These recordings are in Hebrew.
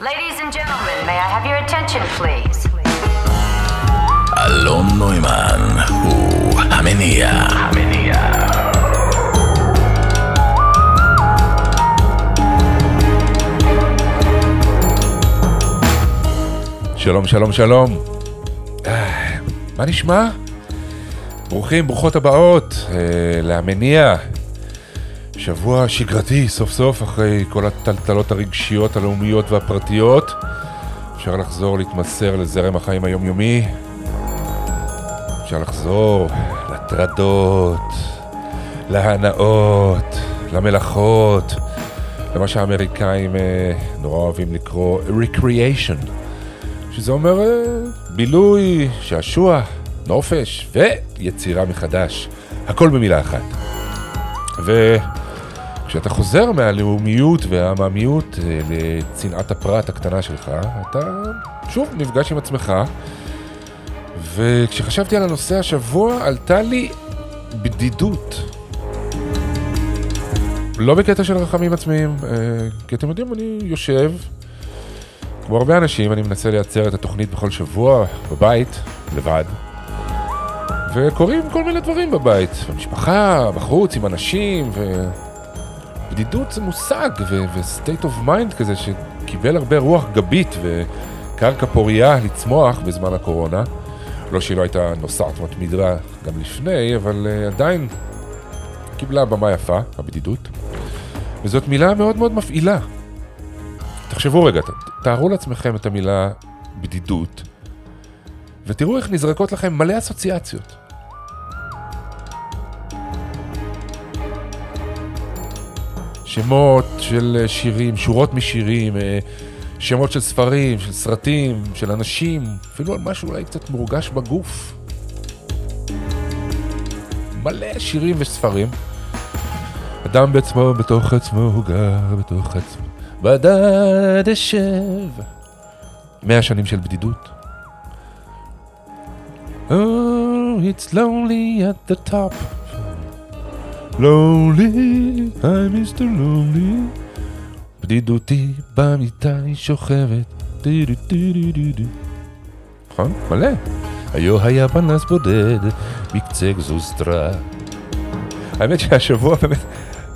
Ladies and gentlemen, may I have your attention, please? אלון נוימן הוא המניע. המניע. שלום, שלום, שלום. אה, מה נשמע? ברוכים, ברוכות הבאות אה, להמניע. שבוע שגרתי סוף סוף אחרי כל הטלטלות הרגשיות, הלאומיות והפרטיות. אפשר לחזור להתמסר לזרם החיים היומיומי. אפשר לחזור לטרדות, להנאות, למלאכות, למה שהאמריקאים אה, נורא אוהבים לקרוא recreation, שזה אומר אה, בילוי, שעשוע, נופש ויצירה מחדש. הכל במילה אחת. וכשאתה חוזר מהלאומיות והעממיות אה, לצנעת הפרט הקטנה שלך, אתה שוב נפגש עם עצמך. וכשחשבתי על הנושא השבוע, עלתה לי בדידות. לא בקטע של רחמים עצמיים, אה, כי אתם יודעים, אני יושב, כמו הרבה אנשים, אני מנסה לייצר את התוכנית בכל שבוע, בבית, לבד. וקורים כל מיני דברים בבית, במשפחה, בחוץ, עם אנשים, ובדידות זה מושג, ו-state of mind כזה שקיבל הרבה רוח גבית וקרקע פורייה לצמוח בזמן הקורונה. לא שהיא לא הייתה נוסעת מתמידה גם לפני, אבל uh, עדיין קיבלה במה יפה, הבדידות. וזאת מילה מאוד מאוד מפעילה. תחשבו רגע, תארו לעצמכם את המילה בדידות, ותראו איך נזרקות לכם מלא אסוציאציות. שמות של אה, שירים, שורות משירים, אה, שמות של ספרים, של סרטים, של אנשים, אפילו על משהו אולי קצת מורגש בגוף. מלא שירים וספרים. אדם בעצמו, בתוך עצמו, הוא גר בתוך עצמו. בדד אשב. מאה שנים של בדידות. Oh, it's lonely at the top. Lonely, I'm Mr. Lonely. בדידותי במיטה היא שוכבת, נכון? מלא. היו היה פנס בודד בקצה גזוסטרה. האמת שהשבוע באמת,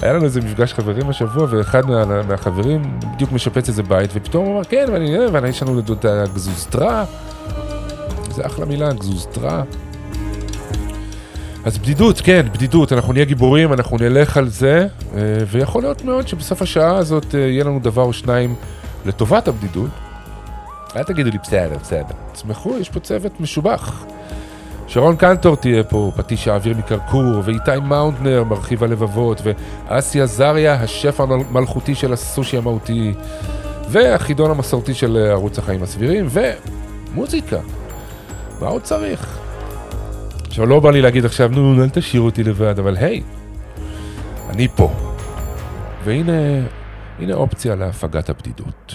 היה לנו איזה מפגש חברים השבוע, ואחד מה, מהחברים בדיוק משפץ איזה בית, ופתאום הוא אמר, כן, ואני, ואני, יש לנו את הגזוסטרה. זה אחלה מילה, גזוסטרה. אז בדידות, כן, בדידות, אנחנו נהיה גיבורים, אנחנו נלך על זה, אה, ויכול להיות מאוד שבסוף השעה הזאת אה, יהיה לנו דבר או שניים לטובת הבדידות. אל תגידו לי בסדר, בסדר. תשמחו, יש פה צוות משובח. שרון קנטור תהיה פה, פטיש האוויר מקרקור, ואיתי מאונטנר, מרחיב הלבבות, ואסי עזריה, השף המלכותי של הסושי המהותי, והחידון המסורתי של אה, ערוץ החיים הסבירים, ומוזיקה. מה עוד צריך? עכשיו, לא בא לי להגיד עכשיו, נו, אל תשאיר אותי לבד, אבל היי, אני פה. והנה, הנה אופציה להפגת הבדידות.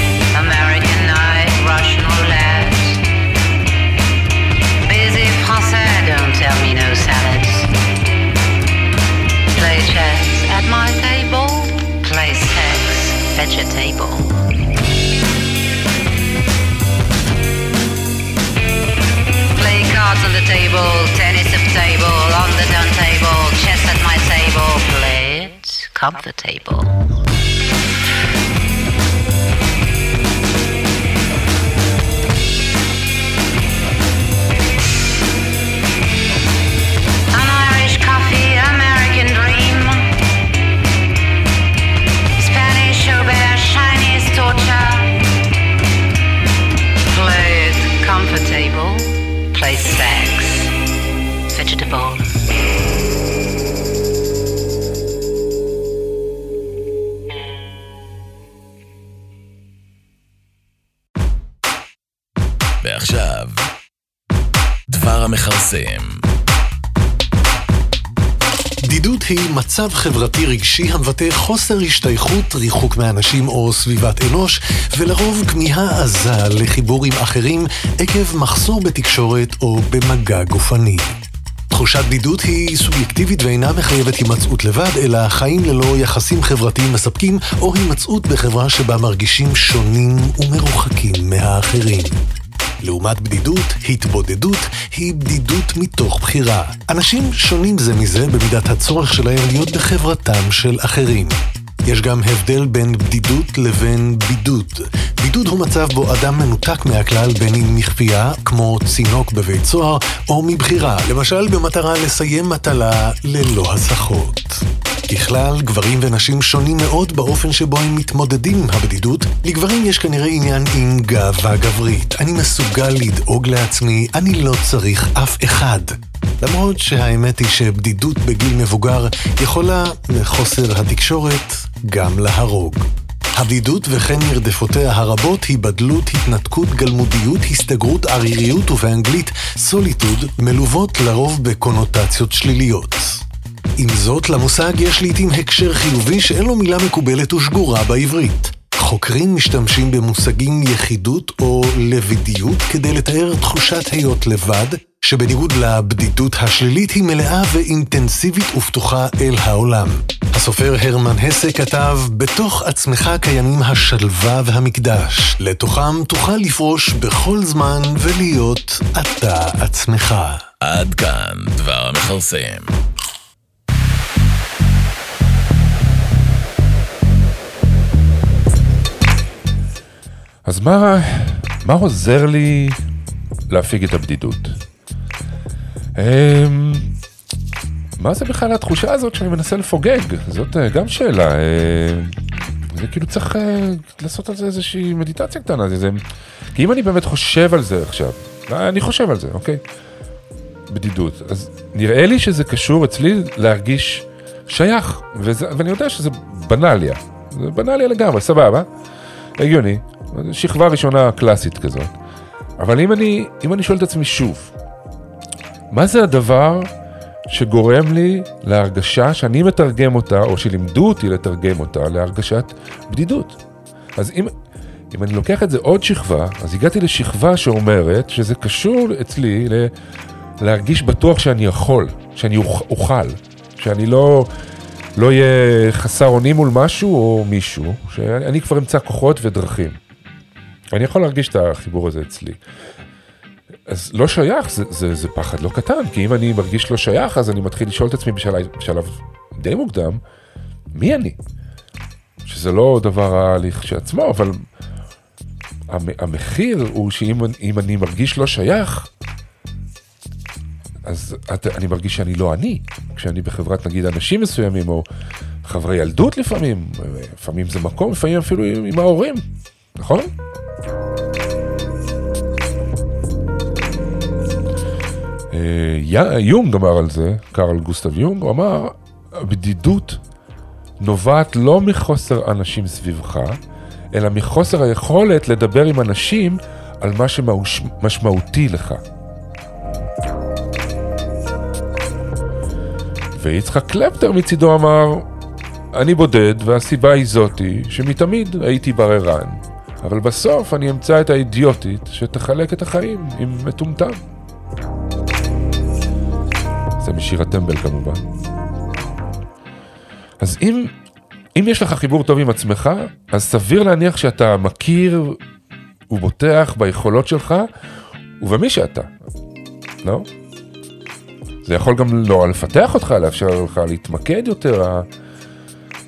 sell me no salads. Play chess at my table, play sex, play cards on the table, tennis at the table, on the turntable, chess at my table, play it comfortable. Vegetable. ועכשיו, דבר המכרסם. בדידות היא מצב חברתי רגשי המבטא חוסר השתייכות, ריחוק מאנשים או סביבת אנוש, ולרוב כמיהה עזה לחיבור עם אחרים עקב מחסור בתקשורת או במגע גופני. תחושת בדידות היא סובייקטיבית ואינה מחייבת הימצאות לבד, אלא חיים ללא יחסים חברתיים מספקים, או הימצאות בחברה שבה מרגישים שונים ומרוחקים מהאחרים. לעומת בדידות, התבודדות היא בדידות מתוך בחירה. אנשים שונים זה מזה במידת הצורך שלהם להיות בחברתם של אחרים. יש גם הבדל בין בדידות לבין בידוד. בידוד הוא מצב בו אדם מנותק מהכלל בין אם מכפייה, כמו צינוק בבית סוהר, או מבחירה, למשל במטרה לסיים מטלה ללא הסחות. ככלל, גברים ונשים שונים מאוד באופן שבו הם מתמודדים עם הבדידות. לגברים יש כנראה עניין עם גאווה גברית. אני מסוגל לדאוג לעצמי, אני לא צריך אף אחד. למרות שהאמת היא שבדידות בגיל מבוגר יכולה, לחוסר התקשורת, גם להרוג. הבדידות וכן נרדפותיה הרבות, היבדלות, התנתקות, גלמודיות, הסתגרות, עריריות ובאנגלית סוליטוד, מלוות לרוב בקונוטציות שליליות. עם זאת, למושג יש לעתים הקשר חיובי שאין לו מילה מקובלת ושגורה בעברית. חוקרים משתמשים במושגים יחידות או לבידיות כדי לתאר תחושת היות לבד, שבניגוד לבדידות השלילית היא מלאה ואינטנסיבית ופתוחה אל העולם. הסופר הרמן הסה כתב, בתוך עצמך קיימים השלווה והמקדש, לתוכם תוכל לפרוש בכל זמן ולהיות אתה עצמך. עד כאן דבר המכרסם. אז מה, מה עוזר לי להפיג את הבדידות? אמ, מה זה בכלל התחושה הזאת שאני מנסה לפוגג? זאת אה, גם שאלה. אה, זה כאילו צריך אה, לעשות על זה איזושהי מדיטציה קטנה. זה, זה, כי אם אני באמת חושב על זה עכשיו, אני חושב על זה, אוקיי? בדידות. אז נראה לי שזה קשור אצלי להרגיש שייך, וזה, ואני יודע שזה בנאליה. זה בנאליה לגמרי, סבבה, הגיוני. שכבה ראשונה קלאסית כזאת. אבל אם אני, אם אני שואל את עצמי שוב, מה זה הדבר שגורם לי להרגשה שאני מתרגם אותה, או שלימדו אותי לתרגם אותה, להרגשת בדידות? אז אם, אם אני לוקח את זה עוד שכבה, אז הגעתי לשכבה שאומרת שזה קשור אצלי ל... להרגיש בטוח שאני יכול, שאני אוכל, שאני לא, לא אהיה חסר אונים מול משהו או מישהו, שאני כבר אמצא כוחות ודרכים. אני יכול להרגיש את החיבור הזה אצלי. אז לא שייך, זה, זה, זה פחד לא קטן, כי אם אני מרגיש לא שייך, אז אני מתחיל לשאול את עצמי בשלב, בשלב די מוקדם, מי אני? שזה לא דבר רע לכשעצמו, אבל המחיר הוא שאם אני מרגיש לא שייך, אז את, אני מרגיש שאני לא אני, כשאני בחברת נגיד אנשים מסוימים, או חברי ילדות לפעמים, לפעמים זה מקום, לפעמים אפילו עם, עם ההורים, נכון? יונג אמר על זה, קרל גוסטב יונג, הוא אמר, הבדידות נובעת לא מחוסר אנשים סביבך, אלא מחוסר היכולת לדבר עם אנשים על מה שמשמעותי לך. ויצחק קלפטר מצידו אמר, אני בודד והסיבה היא זאתי שמתמיד הייתי בררן, אבל בסוף אני אמצא את האידיוטית שתחלק את החיים עם מטומטם. זה משיר הטמבל כמובן. אז אם, אם יש לך חיבור טוב עם עצמך, אז סביר להניח שאתה מכיר ובוטח ביכולות שלך ובמי שאתה. לא? זה יכול גם לא לפתח אותך, לאפשר לך להתמקד יותר,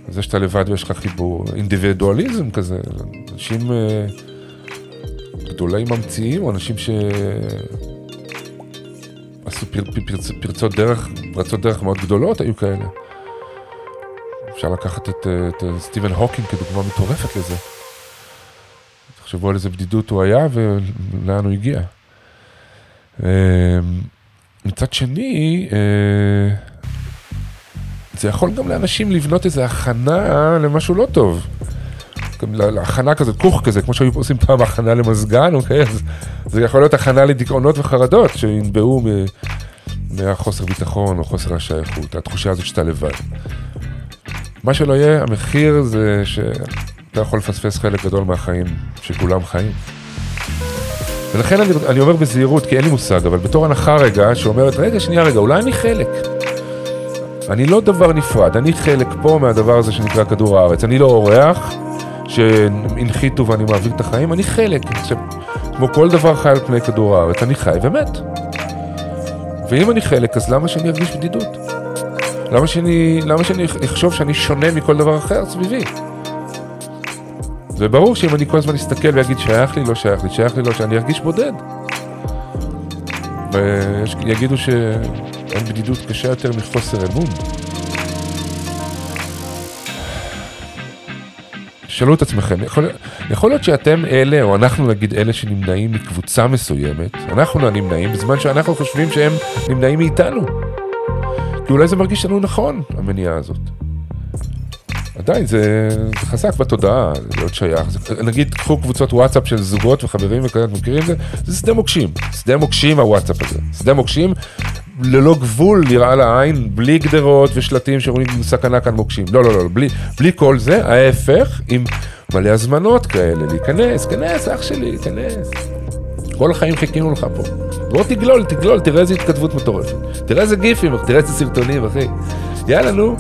זה שאתה לבד ויש לך חיבור, אינדיבידואליזם כזה, אנשים אה, גדולי ממציאים, או אנשים ש... עשו פר, פר, פרצ, פרצות דרך, פרצות דרך מאוד גדולות היו כאלה. אפשר לקחת את, את סטיבן הוקינג כדוגמה מטורפת לזה. תחשבו על איזה בדידות הוא היה ולאן הוא הגיע. אה, מצד שני, אה, זה יכול גם לאנשים לבנות איזו הכנה למשהו לא טוב. להכנה כזאת, כוך כזה, כמו שהיו עושים פעם הכנה למזגן, אוקיי? אז זה יכול להיות הכנה לדיכאונות וחרדות שינבעו מ- מהחוסר ביטחון או חוסר השייכות, התחושה הזאת שאתה לבד. מה שלא יהיה, המחיר זה שאתה יכול לפספס חלק גדול מהחיים שכולם חיים. ולכן אני, אני אומר בזהירות, כי אין לי מושג, אבל בתור הנחה רגע, שאומרת, רגע, שנייה רגע, אולי אני חלק. אני לא דבר נפרד, אני חלק פה מהדבר הזה שנקרא כדור הארץ. אני לא אורח שהנחיתו ואני מעביר את החיים, אני חלק. עכשיו, כמו כל דבר חי על פני כדור הארץ, אני חי ומת. ואם אני חלק, אז למה שאני ארגיש בדידות? למה שאני, למה שאני אחשוב שאני שונה מכל דבר אחר סביבי? זה ברור שאם אני כל הזמן אסתכל ואגיד שייך לי, לא שייך לי, שייך לי, לא שייך לי, אני ארגיש בודד. ויגידו שאין בדידות קשה יותר מחוסר אמון. שאלו את עצמכם, יכול, יכול להיות שאתם אלה, או אנחנו נגיד אלה שנמנעים מקבוצה מסוימת, אנחנו הנמנעים, בזמן שאנחנו חושבים שהם נמנעים מאיתנו. כי אולי זה מרגיש לנו נכון, המניעה הזאת. עדיין, זה, זה חזק בתודעה, להיות שייך. זה, נגיד, קחו קבוצות וואטסאפ של זוגות וחברים וכאלה, אתם מכירים את זה? זה שדה מוקשים. שדה מוקשים הוואטסאפ הזה. שדה מוקשים ללא גבול נראה לעין, בלי גדרות ושלטים שאומרים סכנה כאן מוקשים. לא, לא, לא, בלי, בלי כל זה, ההפך, עם מלא הזמנות כאלה, להיכנס, כנס, אח שלי, כנס. כל החיים חיכינו לך פה. בוא תגלול, תגלול, תראה איזה התכתבות מטורפת. תראה איזה גיפים, תראה איזה סרטונים, אחי. יאללה, נו,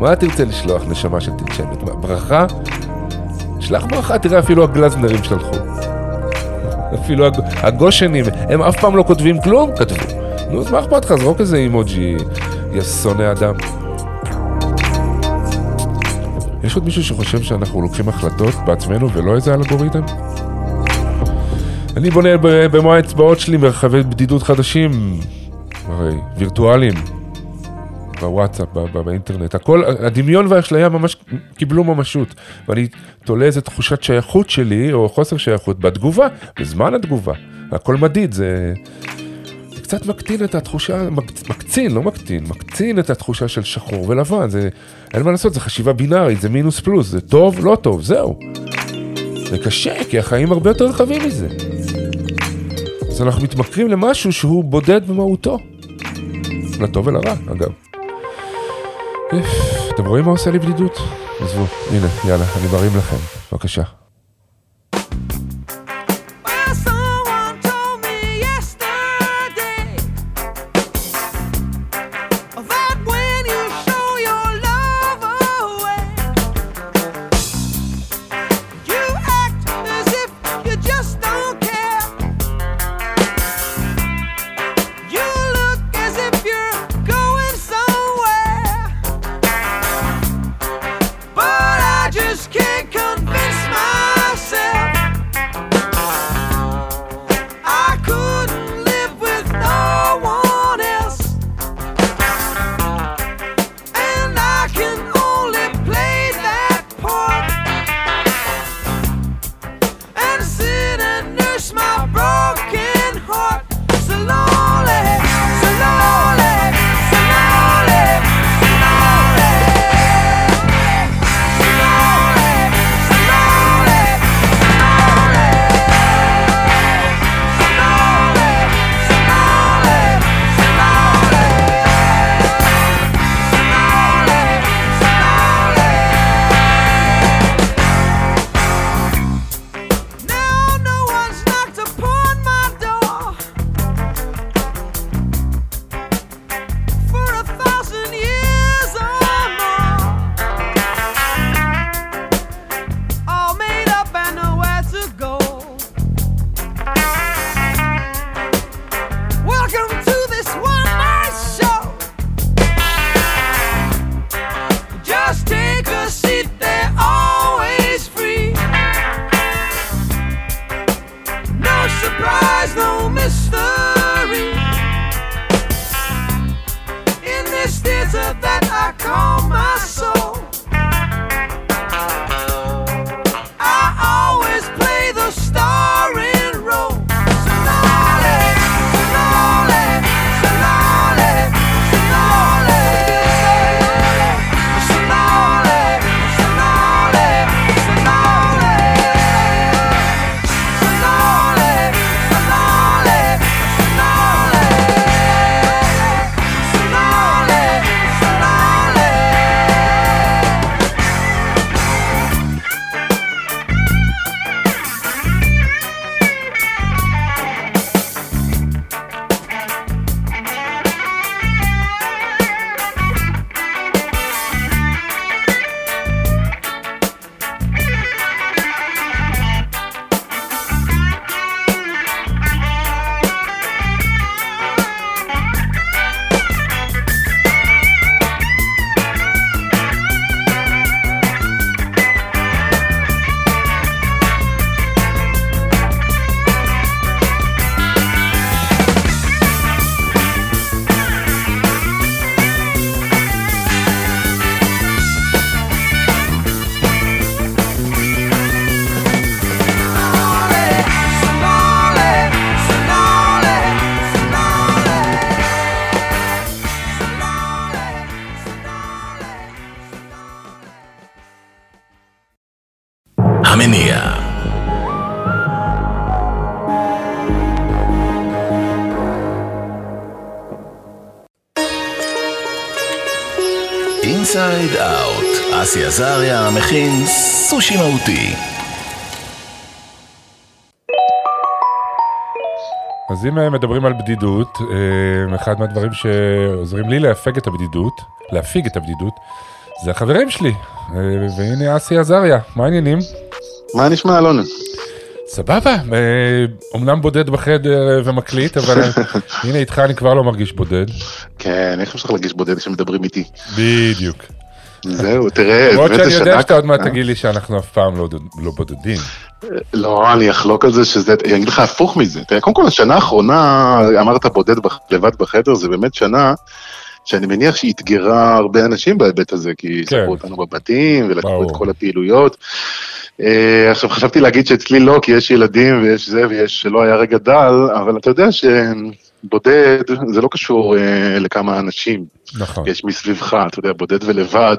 מה תרצה לשלוח, נשמה של תנשמת? ברכה? שלח ברכה, תראה, אפילו הגלזנרים שלחו. אפילו הג... הגושנים, הם אף פעם לא כותבים כלום, כתבו. נו, אז מה אכפת לך? זרוק איזה אימוג'י, יא שונא אדם. יש עוד מישהו שחושב שאנחנו לוקחים החלטות בעצמנו ולא איזה אלגוריתם? אני בונה במו האצבעות שלי מרחבי בדידות חדשים, הרי וירטואליים, בוואטסאפ, באינטרנט, הכל, הדמיון והאשליה ממש קיבלו ממשות, ואני תולה איזה תחושת שייכות שלי, או חוסר שייכות, בתגובה, בזמן התגובה, הכל מדיד, זה... קצת מקטין את התחושה, מק- מקצין, לא מקטין, מקצין את התחושה של שחור ולבן, זה, אין מה לעשות, זה חשיבה בינארית, זה מינוס פלוס, זה טוב, לא טוב, זהו. זה קשה, כי החיים הרבה יותר רחבים מזה. אז אנחנו מתמכרים למשהו שהוא בודד במהותו. לטוב ולרע, אגב. אתם רואים מה עושה לי בדידות? עזבו, הנה, יאללה, אני מרים לכם. בבקשה. אינסייד אאוט, אסי עזריה מכין סושי מהותי. אז אם מדברים על בדידות, אה, אחד מהדברים שעוזרים לי להפיג את הבדידות, להפיג את הבדידות, זה החברים שלי. אה, והנה אסי עזריה, מה העניינים? מה נשמע, אלון? סבבה, אה, אומנם בודד בחדר אה, ומקליט, אבל אה, הנה איתך אני כבר לא מרגיש בודד. כן, איך אפשר להרגיש בודד כשמדברים איתי? בדיוק. זהו, תראה, למרות שאני יודע. שאתה עוד מעט אה? תגיד לי שאנחנו אף פעם לא לא בודדים. לא, אני אחלוק על זה שזה, אני אגיד לך הפוך מזה. תראה, קודם כל, השנה האחרונה, אמרת בודד לבד בחדר, זה באמת שנה שאני מניח שהיא אתגרה הרבה אנשים בהיבט הזה, כי כן. סגרו אותנו בבתים, ולקחו. את כל הפעילויות. אה, עכשיו, חשבתי להגיד שאצלי לא, כי יש ילדים ויש זה, ויש, שלא היה רגע דל, אבל אתה יודע שבודד, זה לא קשור אה, לכמה אנשים. נכון. יש מסביבך, אתה יודע, בודד ולבד.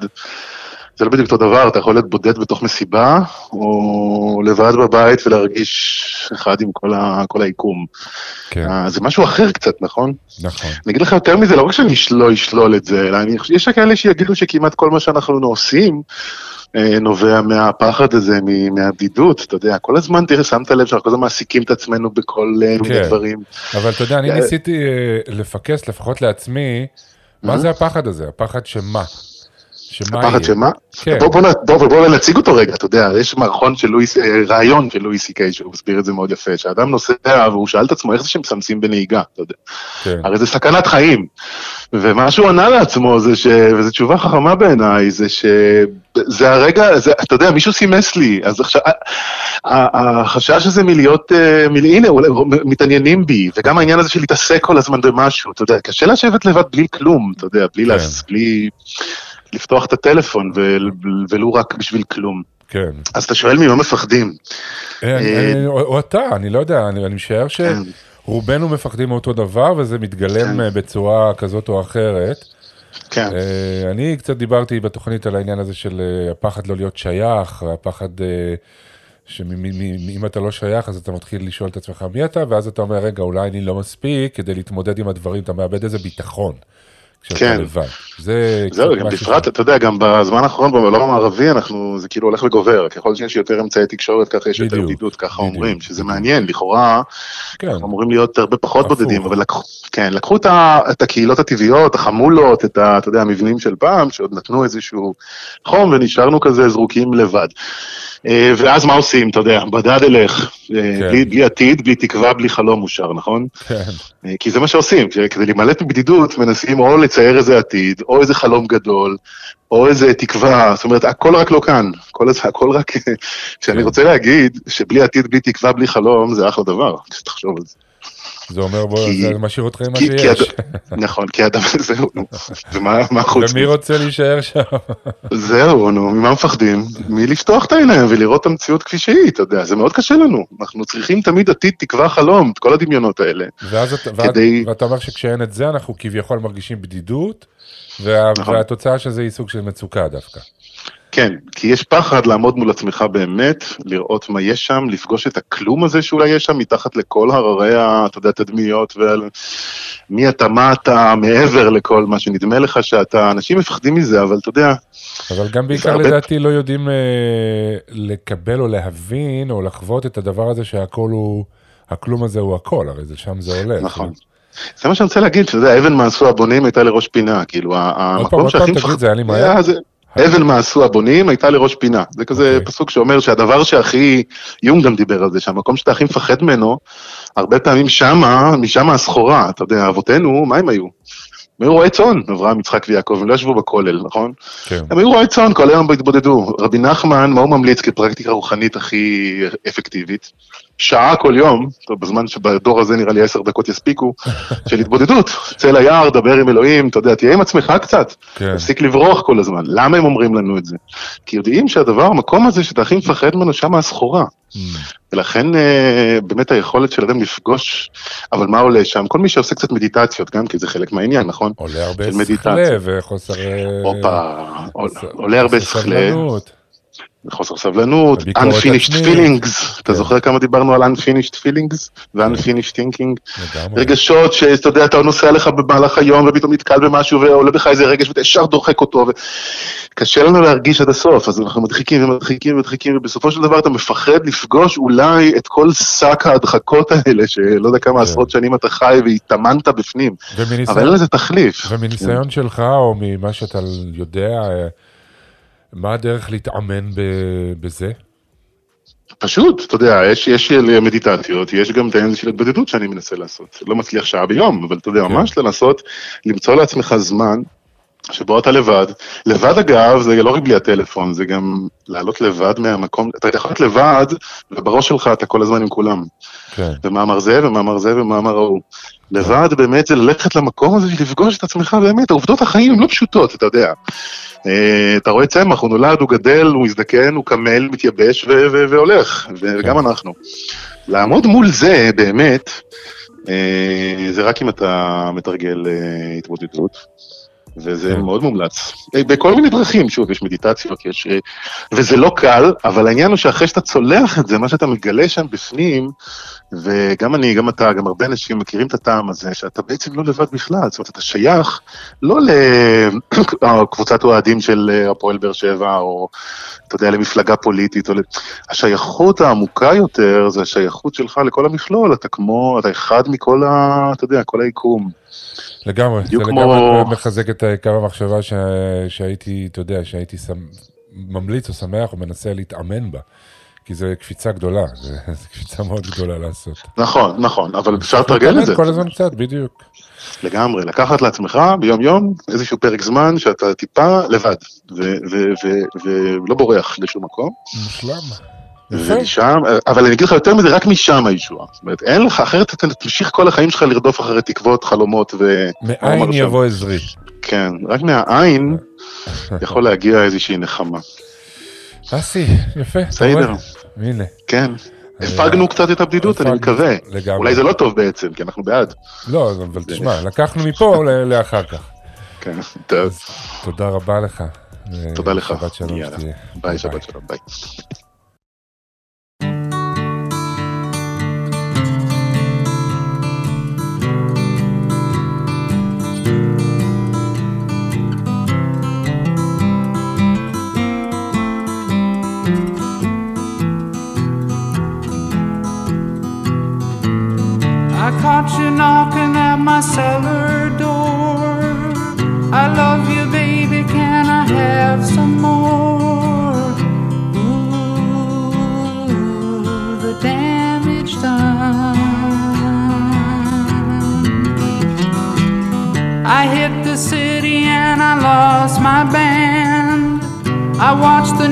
זה לא בדיוק אותו דבר, אתה יכול להיות בודד בתוך מסיבה, או לבד בבית ולהרגיש אחד עם כל, ה, כל היקום. כן, אה, זה משהו אחר קצת, נכון? נכון. אני אגיד לך יותר מזה, לא רק שאני לא אשלול את זה, אלא אני, יש כאלה שיגידו שכמעט כל מה שאנחנו עושים, אה, נובע מהפחד הזה, מהבדידות, אתה יודע, כל הזמן, תראה, שמת לב שאנחנו כל הזמן מעסיקים את עצמנו בכל אה, מיני כן. דברים. אבל אתה יודע, אני ניסיתי לפקס לפחות לעצמי, מה זה הפחד הזה? הפחד שמה? שמה הפחד? שמה? כן. בוא, בוא, בוא, בוא נציג אותו רגע, אתה יודע, יש מערכון של לואיס, אה, רעיון של לואיס סי-קיי, שהוא מסביר את זה מאוד יפה, שאדם נוסע והוא שאל את עצמו איך זה שמסמסים בנהיגה, אתה יודע, כן, הרי זה סכנת חיים. ומה שהוא ענה לעצמו זה ש... וזו תשובה חכמה בעיניי, זה שזה הרגע, זה, אתה יודע, מישהו סימס לי, אז עכשיו, החשש הזה מלהיות, אה, מל... הנה, אולי מתעניינים בי, וגם העניין הזה של להתעסק כל הזמן במשהו, אתה יודע, קשה לשבת לבד בלי כלום, אתה יודע, בלי, כן. להס... בלי לפתוח את הטלפון. ולו רק בשביל כלום. כן. אז אתה שואל ממה מפחדים. אה, אה, או אתה, אני לא יודע, אני משער כן. שרובנו מפחדים מאותו דבר, וזה מתגלם כן. אה, בצורה כזאת או אחרת. כן, אני קצת דיברתי בתוכנית על העניין הזה של הפחד לא להיות שייך, הפחד שאם אתה לא שייך אז אתה מתחיל לשאול את עצמך מי אתה, ואז אתה אומר, רגע, אולי אני לא מספיק כדי להתמודד עם הדברים, אתה מאבד איזה ביטחון. כשאתה כן. לבד. זה זהו, גם בפרט, אתה יודע, גם בזמן האחרון בעולם המערבי, אנחנו, זה כאילו הולך וגובר. ככל שיש יותר אמצעי תקשורת, ככה יש יותר בדידות, ככה בדיוק, אומרים, שזה. מעניין, לכאורה, כן, אמורים להיות הרבה פחות הפוך. בודדים, אבל לקחו, כן, לקחו את, ה, את הקהילות הטבעיות, החמולות, את ה, אתה יודע, המבנים של פעם, שעוד נתנו איזשהו חום, ונשארנו כזה זרוקים לבד. אה, ואז מה עושים, אתה יודע, בדד אלך, אה, כן. בלי, בלי עתיד, בלי תקווה, בלי חלום מאושר, נכון? כן, אה, כי זה מה שעושים, כדי להימלט מבדידות מנסים או לצייר איזה עתיד, או איזה חלום גדול, או איזה תקווה, זאת אומרת, הכל רק לא כאן, הכל, הכל רק... כשאני כן. רוצה להגיד שבלי עתיד, בלי תקווה, בלי חלום, זה אחלה דבר, כשתחשוב על זה. זה אומר, בוא, כי- זה משאיר אותך עם מה שיש. הד- נכון, כי האדם, זהו, נו, ומה מה חוץ ומי מזה? רוצה להישאר שם? זהו, נו, ממה מפחדים? מלפתוח את העיניים ולראות את המציאות כפי שהיא, אתה יודע, זה מאוד קשה לנו. אנחנו צריכים תמיד עתיד, תקווה, חלום, את כל הדמיונות האלה. ואז כדי- ואתה אומר שכשאין את זה, אנחנו כביכול מרגישים בדידות, וה, נכון. והתוצאה של זה היא סוג של מצוקה דווקא. כן, כי יש פחד לעמוד מול עצמך באמת, לראות מה יש שם, לפגוש את הכלום הזה שאולי יש שם, מתחת לכל הררי, אתה יודע, התדמיות, ועל מי אתה, מה אתה, מעבר לכל מה שנדמה לך שאתה, אנשים מפחדים מזה, אבל אתה יודע, אבל גם בעיקר הרבה- לדעתי לא יודעים אה, לקבל או להבין או לחוות את הדבר הזה שהכל הוא, הכלום הזה הוא הכל, הרי זה שם זה עולה. נכון. זה מה שאני רוצה להגיד, שאתה יודע, אבן מה עשו הבונים הייתה לראש פינה, כאילו, ה- עוד פעם, המקום עוד שהכי פעם, תגיד, מפחד... זה היה לי מהר. אבן מה עשו הבונים הייתה לראש פינה. זה כזה אוקיי. פסוק שאומר שהדבר שהכי, יונג גם דיבר על זה, שהמקום שאתה הכי מפחד ממנו, הרבה פעמים שמה, משמה הסחורה, אתה יודע, אבותינו, מה הם היו? הם היו רועי צאן, אברהם, יצחק ויעקב, הם לא ישבו בכולל, נכון? כן. הם היו רועי צאן, כל היום התבודדו. רבי נחמן, מה הוא ממליץ כפרקטיקה רוחנית הכי אפקטיבית? שעה כל יום, טוב, בזמן שבדור הזה נראה לי עשר דקות יספיקו, של התבודדות. צא ליער, דבר עם אלוהים, אתה יודע, תהיה עם עצמך קצת. כן. תפסיק לברוח כל הזמן. למה הם אומרים לנו את זה? כי יודעים שהדבר, המקום הזה שאתה הכי מפחד ממנו, שם הסחורה. Mm. ולכן אה, באמת היכולת של אדם לפגוש, אבל מה עולה שם? כל מי שעושה קצת מדיטציות, גם כי זה חלק מהעניין, נכון? עולה הרבה שכלה. וחוסר... אה, הופה, עולה הרבה שכלה. חוסר סבלנות, unfinished feelings, אתה כן. זוכר כמה דיברנו על unfinished feelings ו-unfinished thinking? רגשות שאתה יודע, אתה נוסע לך במהלך היום ופתאום נתקל במשהו ועולה בך איזה רגש ואתה ישר דוחק אותו. וקשה לנו להרגיש עד הסוף, אז אנחנו מדחיקים ומדחיקים ומדחיקים, ובסופו של דבר אתה מפחד לפגוש אולי את כל שק ההדחקות האלה, שלא יודע כמה כן. עשרות שנים אתה חי והתאמנת בפנים, אבל אין לזה תחליף. ומניסיון שלך, או ממה שאתה יודע, אה, מה הדרך להתאמן בזה? פשוט, אתה יודע, יש, יש מדיטציות, יש גם את העניין של התבודדות שאני מנסה לעשות. לא מצליח שעה ביום, אבל אתה יודע, כן. ממש לנסות למצוא לעצמך זמן שבו אתה לבד. לבד אגב, זה לא רק בלי הטלפון, זה גם לעלות לבד מהמקום, אתה יכול להיות לבד, ובראש שלך אתה כל הזמן עם כולם. כן. ומה אמר זה, ומה אמר זה, ומה אמר ההוא. לבד באמת זה ללכת למקום הזה לפגוש את עצמך באמת, העובדות החיים הן לא פשוטות, אתה יודע. אה, אתה רואה צמח, הוא נולד, הוא גדל, הוא מזדקן, הוא קמל, מתייבש והולך, וגם כן. אנחנו. לעמוד מול זה, באמת, אה, זה רק אם אתה מתרגל אה, התמודדות, וזה כן. מאוד מומלץ. אה, בכל מיני דרכים, שוב, יש מדיטציות, יש... אה, וזה לא קל, אבל העניין הוא שאחרי שאתה צולח את זה, מה שאתה מגלה שם בפנים, וגם אני, גם אתה, גם הרבה אנשים מכירים את הטעם הזה, שאתה בעצם לא לבד בכלל, זאת אומרת, אתה שייך לא לקבוצת אוהדים של אה, הפועל באר שבע, או אתה יודע, למפלגה פוליטית, או. השייכות העמוקה יותר זה השייכות שלך לכל המכלול, אתה כמו, אתה אחד מכל ה... אתה יודע, כל היקום. לגמרי, זה לגמרי כמו- מחזק את קו המחשבה ש... שהייתי, אתה יודע, שהייתי שמ... ממליץ או שמח או מנסה להתאמן בה. כי זו קפיצה גדולה, זו קפיצה מאוד גדולה לעשות. נכון, נכון, אבל אפשר לתרגל את זה. כל הזמן קצת, בדיוק. לגמרי, לקחת לעצמך ביום-יום איזשהו פרק זמן שאתה טיפה לבד, ולא בורח לשום מקום. מושלם. יפה. ומשם, אבל אני אגיד לך יותר מזה, רק משם הישועה. זאת אומרת, אין לך, אחרת אתה תמשיך כל החיים שלך לרדוף אחרי תקוות, חלומות ו... מאין. יבוא עזרי. כן, רק מהעין יכול להגיע איזושהי נחמה. אסי, יפה. בסדר. הנה. כן. הפגנו קצת את הבדידות, אני מקווה. לגמרי. אולי זה לא טוב בעצם, כי אנחנו בעד. לא, אבל תשמע, לקחנו מפה לאחר כך. כן, טוב. תודה רבה לך. תודה לך. שבת שלום. שתהיה. ביי, שבת שלום, ביי. Caught you knocking at my cellar door. I love you, baby. Can I have some more? Ooh, the damage done. I hit the city and I lost my band. I watched the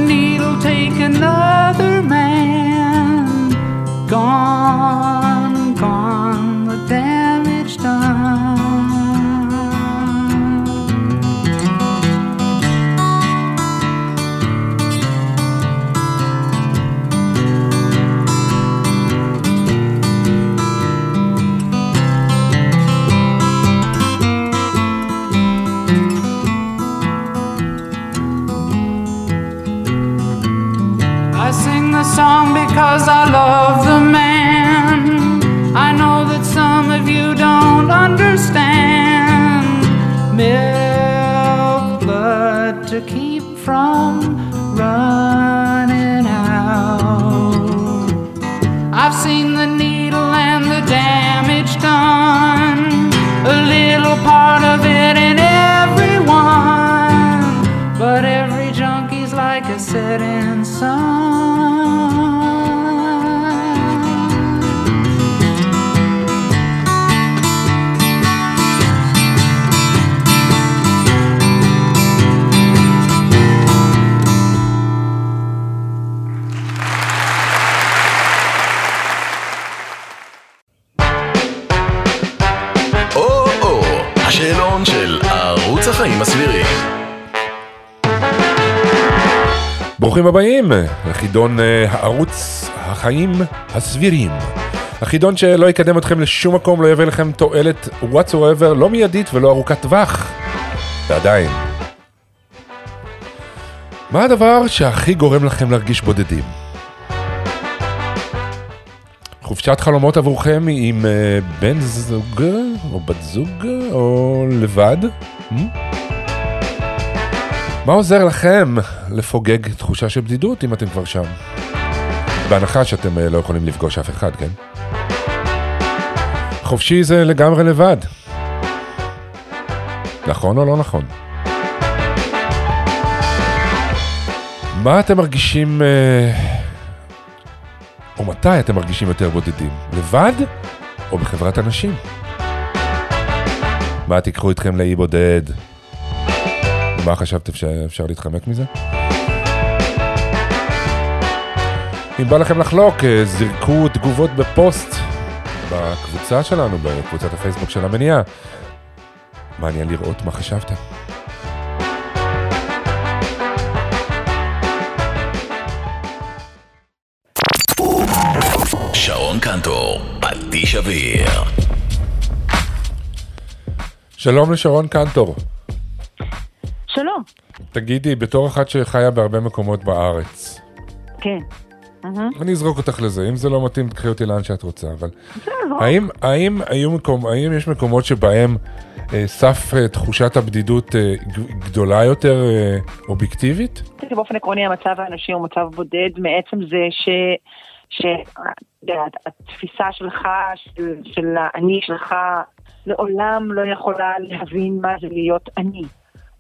ברוכים הבאים לחידון אה, הערוץ החיים הסבירים. החידון שלא יקדם אתכם לשום מקום, לא יביא לכם תועלת whatsoever, לא מיידית ולא ארוכת טווח. ועדיין. מה הדבר שהכי גורם לכם להרגיש בודדים? חופשת חלומות עבורכם היא עם אה, בן זוג או בת זוג או לבד? Hmm? מה עוזר לכם לפוגג תחושה של בדידות אם אתם כבר שם? בהנחה שאתם אה, לא יכולים לפגוש אף אחד, כן? חופשי זה לגמרי לבד. נכון או לא נכון? מה אתם מרגישים, אה, או מתי אתם מרגישים יותר בודדים? לבד או בחברת אנשים? מה תיקחו איתכם לאי בודד? מה חשבתם שאפשר להתחמק מזה? אם בא לכם לחלוק, אה, זרקו תגובות בפוסט בקבוצה שלנו, בקבוצת הפייסבוק של המניעה. מעניין לראות מה חשבתם. שרון קנטור, פטיש אוויר. שלום לשרון קנטור. שלום. תגידי, בתור אחת שחיה בהרבה מקומות בארץ, כן. אהה. אני אזרוק אותך לזה, אם זה לא מתאים, תקחי אותי לאן שאת רוצה, אבל... האם, האם, היו מקום, האם יש מקומות שבהם אה, סף אה, תחושת הבדידות אה, גדולה יותר אה, אובייקטיבית? שבאופן עקרוני המצב האנשי הוא מצב בודד מעצם זה ש... שהתפיסה שלך, של, של האני שלך, לעולם לא יכולה להבין מה זה להיות אני.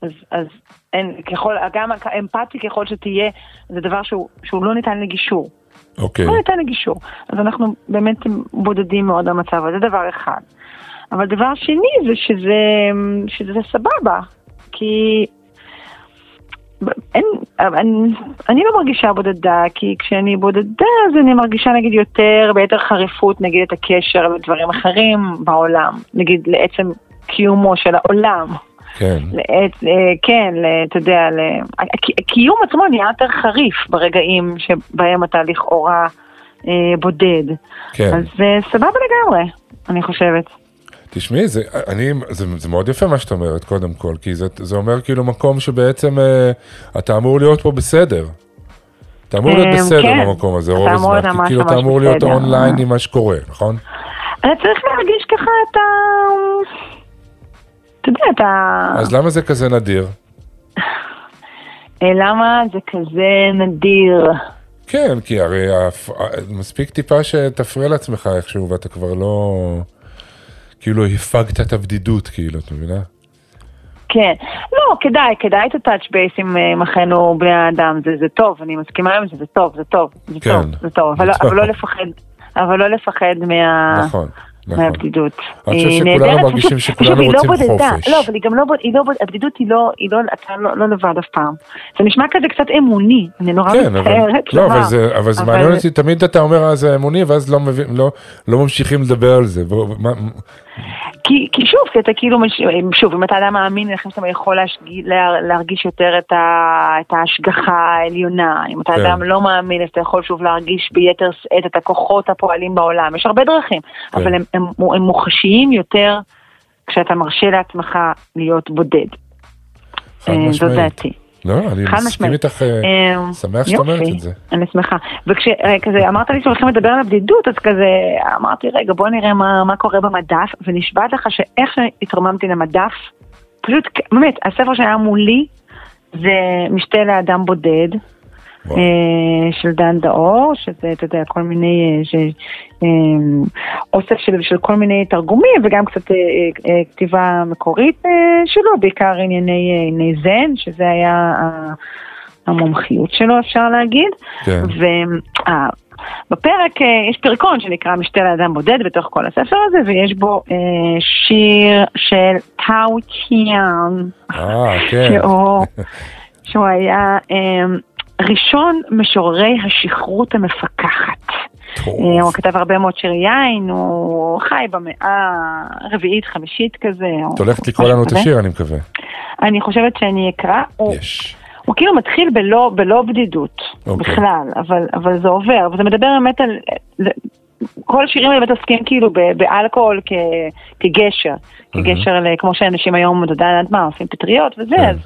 אז, אז אין, ככל, גם אמפתי ככל שתהיה, זה דבר שהוא, שהוא לא ניתן לגישור. אוקיי, לא ניתן לגישור. אז אנחנו באמת בודדים מאוד במצב הזה, זה דבר אחד. אבל דבר שני זה שזה, שזה סבבה, כי אין, אני, אני לא מרגישה בודדה, כי כשאני בודדה אז אני מרגישה נגיד יותר, ביתר חריפות נגיד את הקשר לדברים אחרים בעולם, נגיד לעצם קיומו של העולם. כן. לעת, אה, כן, ל- אתה יודע, הקיום עצמו נהיה יותר חריף ברגעים שבהם אתה לכאורה אה, בודד. כן. אז אה, סבבה לגמרי, אני חושבת. תשמעי, זה, אני, זה, זה מאוד יפה מה שאת אומרת, קודם כל, כי זה, זה אומר כאילו מקום שבעצם אה, אתה אמור להיות פה בסדר. אתה אמור להיות אה, בסדר כן. במקום הזה רוב הזמן, כי כאילו אתה אמור להיות. אונליין עם מה שקורה, נכון? אתה צריך להרגיש ככה את ה... אתה. אז למה זה כזה נדיר? אה, למה זה כזה נדיר? כן, כי הרי הפ... מספיק טיפה שתפריע לעצמך איכשהו ואתה כבר לא... כאילו הפגת את הבדידות, כאילו, את מבינה? כן. לא, כדאי, כדאי את ה-touch base עם אה, עם אחינו בני האדם, זה, זה טוב, אני מסכימה עם זה, זה טוב, זה טוב, זה כן, טוב, זה טוב, אבל, זה לא- טוב. אבל לא לפחד, אבל לא לפחד מה... נכון, נכון. מהבדידות. אני חושב היא שכולנו מרגישים שכולנו לא רוצים. חופש. לא, אבל היא גם לא, היא לא, הבדידות היא לא, היא לא, אתה לא, לא לבד אף פעם. זה נשמע כזה קצת אמוני, אני נורא כן, מצטערת לא. אבל זה, מעניין אותי, תמיד אתה אומר, אה, זה אמוני, ואז לא, לא, לא ממשיכים לדבר על זה. כי, כי שוב, כי אתה כאילו, מש- שוב, אם אתה אדם מאמין, חושבת שאתה יכול להשג... לה- להרגיש יותר את, ה... את ההשגחה העליונה. אם אתה כן. אדם לא מאמין, אז אתה יכול שוב להרגיש ביתר שאת את הכוחות הפועלים בעולם. יש הרבה דרכים, כן. אבל הם, הם, הם מוחשיים יותר כשאתה מרשה לעצמך להיות בודד. חד אה, משמעית. דעתי. לא, אני מסכים. איתך, אה, אה, שמח שאת אומרת את זה. אני שמחה. וכשכזה אמרת לי שהולכים לדבר על הבדידות, אז כזה אמרתי, רגע, בוא נראה מה, מה קורה במדף, ונשבעת לך שאיך שהתרוממתי למדף, פשוט, באמת, הספר שהיה מולי זה משתה לאדם בודד, וואו. אה, של דן דאור, שזה, אתה יודע, כל מיני, אה, ש, אה, אוסף של, של כל מיני תרגומים וגם קצת כתיבה מקורית שלו, בעיקר ענייני, ענייני זן, שזה היה המומחיות שלו, אפשר להגיד. כן. ובפרק יש פרקון שנקרא משתה לאדם בודד בתוך כל הספר הזה, ויש בו אה, שיר של טאו קיאן. אה, כן. שהוא, שהוא היה אה, ראשון משוררי השכרות המפקחת. אה, הוא כתב הרבה מאוד שירי יין, הוא חי במאה הרביעית, חמישית כזה. את הולכת לקרוא לנו את השיר, אני מקווה. אני חושבת שאני אקרא. יש. הוא כאילו מתחיל בלא, בלא בדידות אוקיי. בכלל, אבל, אבל זה עובר, וזה מדבר באמת על... כל השירים האלה מתעסקים כאילו באלכוהול כ, כגשר, כגשר, ל- כמו שאנשים היום, אתה יודע, יודעת מה, עושים פטריות וזה, כן. אז,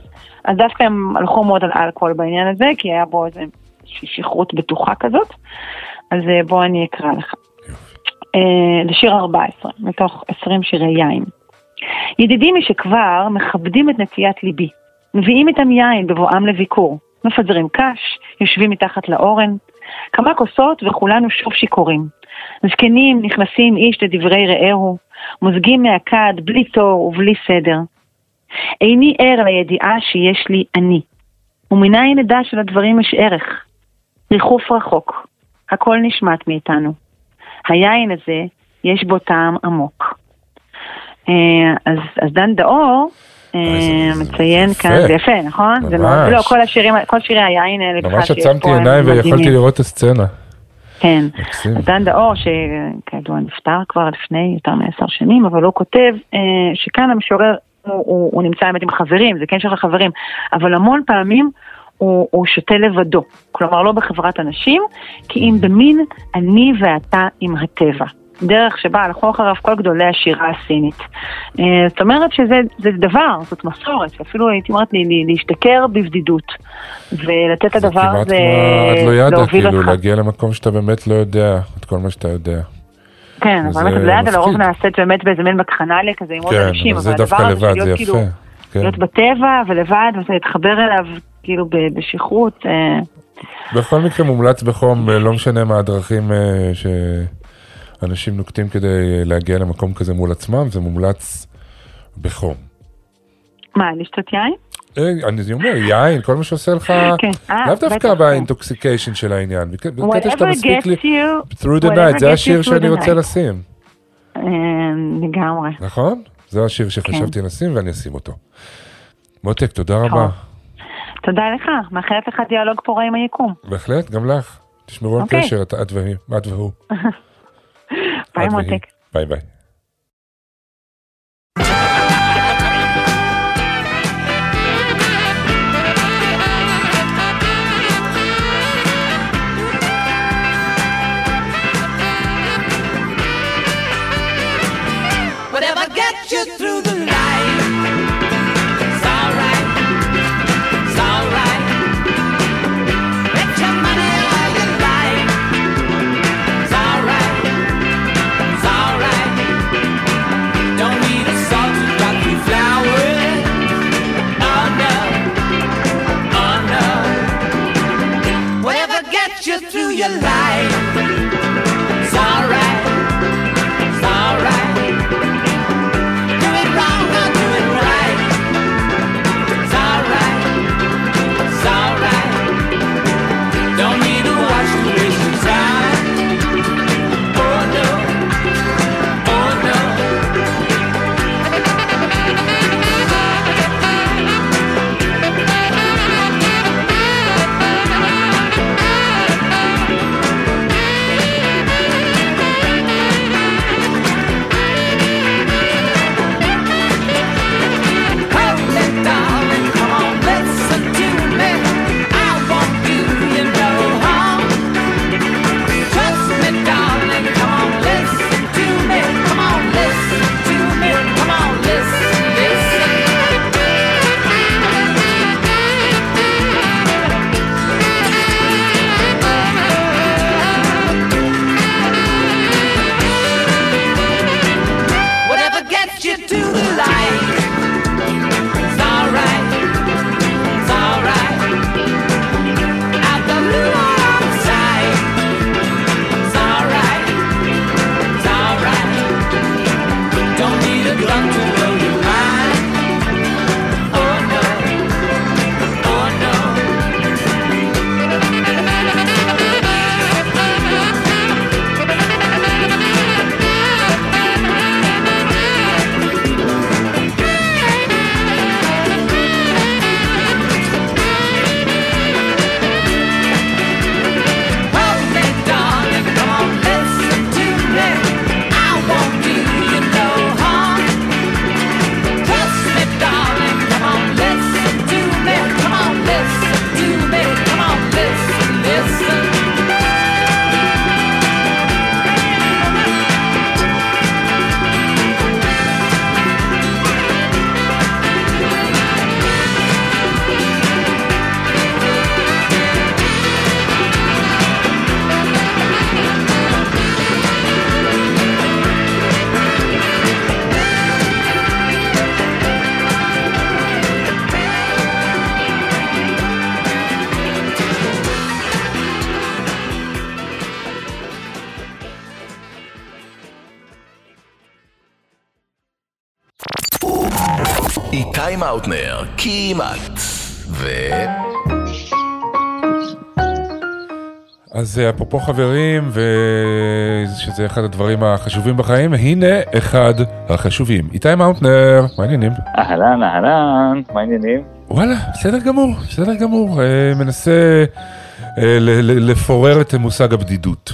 אז דווקא הם הלכו מאוד על אלכוהול בעניין הזה, כי היה בו איזו שכרות בטוחה כזאת, אז אה, בוא אני אקרא לך. אה, זה שיר 14, מתוך 20 שירי יין. ידידים משכבר מכבדים את נטיית ליבי, מביאים איתם יין בבואם לביקור, מפזרים קש, יושבים מתחת לאורן, כמה כוסות וכולנו שוב שיכורים. זקנים נכנסים איש לדברי רעהו, מוזגים מהכד בלי תור ובלי סדר. איני ער לידיעה שיש לי אני, ומנין נדע שלדברים יש ערך. ריחוף רחוק, הכל נשמט מאיתנו. היין הזה, יש בו טעם עמוק. אה, אז, אז דן דאור אה, מציין. כאן, זה יפה, נכון? זה מאוד, ממש. לא, כל השירים, כל שירי היין האלה, ממש עצמתי עיניים ויכולתי. לראות את הסצנה. כן. אז דן דאור, שכידוע נפטר כבר לפני יותר מעשר שנים, אבל הוא כותב אה, שכאן המשורר, הוא, הוא, הוא נמצא באמת עם חברים, זה כן של החברים, אבל המון פעמים הוא, הוא שותה לבדו. כלומר, לא בחברת אנשים, כי אם במין אני ואתה עם הטבע. דרך שבה הלכו אחריו כל גדולי השירה הסינית. אה, זאת אומרת שזה זה דבר, זאת מסורת, אפילו הייתי אומרת לי, להשתכר בבדידות, ולתת זה לדבר כמעט הזה כמו את לא ידע, להוביל כאילו, אותך. להגיע למקום שאתה באמת לא יודע את כל מה שאתה יודע. כן, אבל באמת ליד. לרוב נעשית באמת באיזה מין בקחנליה כזה עם עוד כן, אנשים, אבל הדבר הזה של להיות כאילו. כן. להיות בטבע ולבד ולהתחבר אליו כאילו בשכרות, אה, בכל מקרה מומלץ בחום, אה, לא משנה מה הדרכים אה, שאנשים נוקטים כדי להגיע למקום כזה מול עצמם, זה מומלץ בחום. מה, לשתות יין? אה, אני אומר, יין, כל מה שעושה לך, כן, אה, לאו דווקא כן. באינטוקסיקיישן של העניין, בק- בקטע שאתה מספיק לי, through the night, זה השיר שאני רוצה. לשים, אה, לגמרי. נכון? זה השיר כן. שחשבתי לשים ואני אשים אותו. מותק, תודה רבה. תודה לך, מאחלת לך דיאלוג פורה עם היקום. בהחלט, גם לך. תשמרו על אוקיי. קשר, את והוא. ביי. מותק. ביי ביי. איתי מאוטנר, כמעט. ו... אז אה, אפרופו חברים, ושזה אחד הדברים החשובים בחיים, הנה אחד החשובים. איתי מאוטנר, מה העניינים? אהלן, אהלן, מה העניינים? וואלה, בסדר גמור, בסדר גמור. אה, מנסה אה, ל- ל- לפורר את מושג הבדידות.